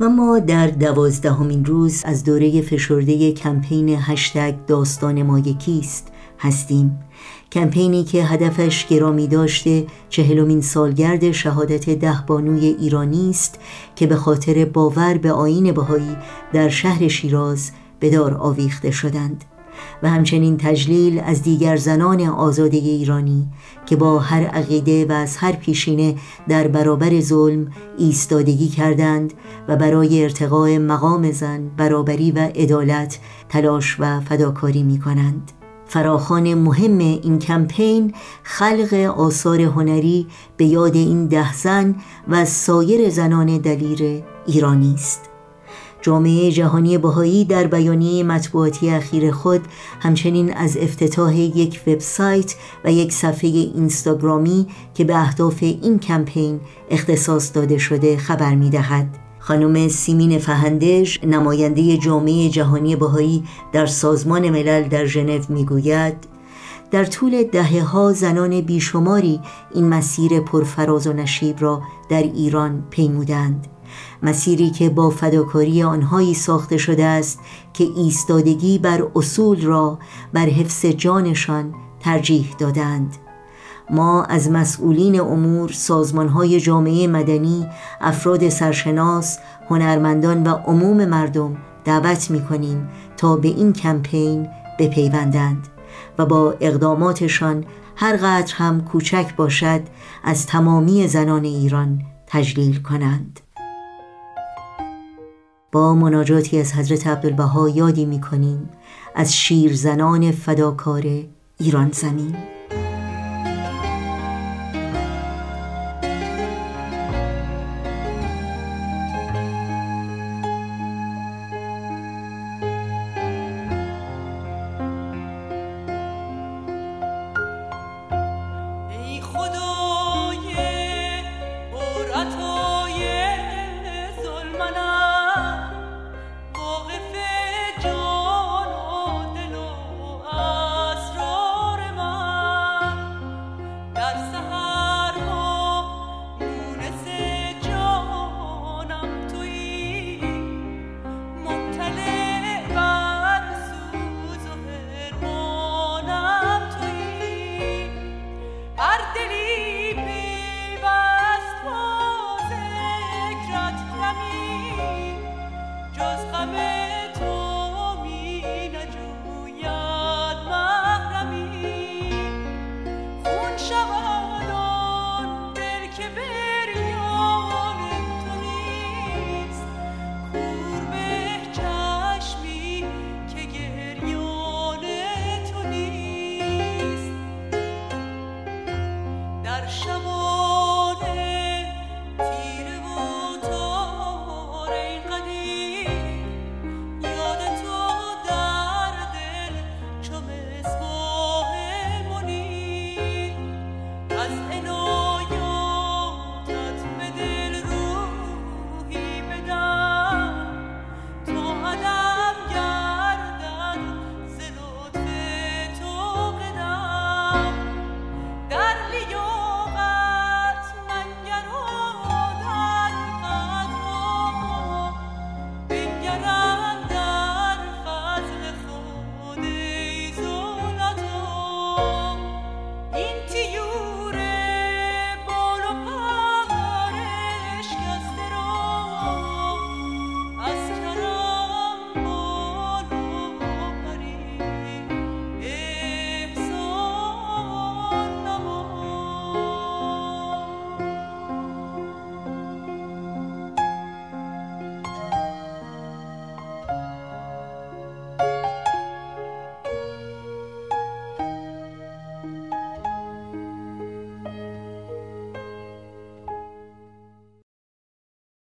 و ما در دوازدهمین روز از دوره فشرده کمپین هشتگ داستان ما یکیست هستیم. کمپینی که هدفش گرامی داشته چهلمین سالگرد شهادت ده بانوی ایرانی است که به خاطر باور به آین بهایی در شهر شیراز به دار آویخته شدند. و همچنین تجلیل از دیگر زنان آزاده ایرانی که با هر عقیده و از هر پیشینه در برابر ظلم ایستادگی کردند و برای ارتقاء مقام زن برابری و عدالت تلاش و فداکاری می کنند فراخان مهم این کمپین خلق آثار هنری به یاد این ده زن و سایر زنان دلیر ایرانی است. جامعه جهانی بهایی در بیانیه مطبوعاتی اخیر خود همچنین از افتتاح یک وبسایت و یک صفحه اینستاگرامی که به اهداف این کمپین اختصاص داده شده خبر می دهد. خانم سیمین فهندش نماینده جامعه جهانی بهایی در سازمان ملل در ژنو می‌گوید در طول دهه ها زنان بیشماری این مسیر پرفراز و نشیب را در ایران پیمودند مسیری که با فداکاری آنهایی ساخته شده است که ایستادگی بر اصول را بر حفظ جانشان ترجیح دادند. ما از مسئولین امور سازمانهای جامعه مدنی افراد سرشناس هنرمندان و عموم مردم دعوت می کنیم تا به این کمپین بپیوندند و با اقداماتشان هر قدر هم کوچک باشد از تمامی زنان ایران تجلیل کنند. با مناجاتی از حضرت عبدالبها یادی می کنیم از شیرزنان فداکار ایران زمین.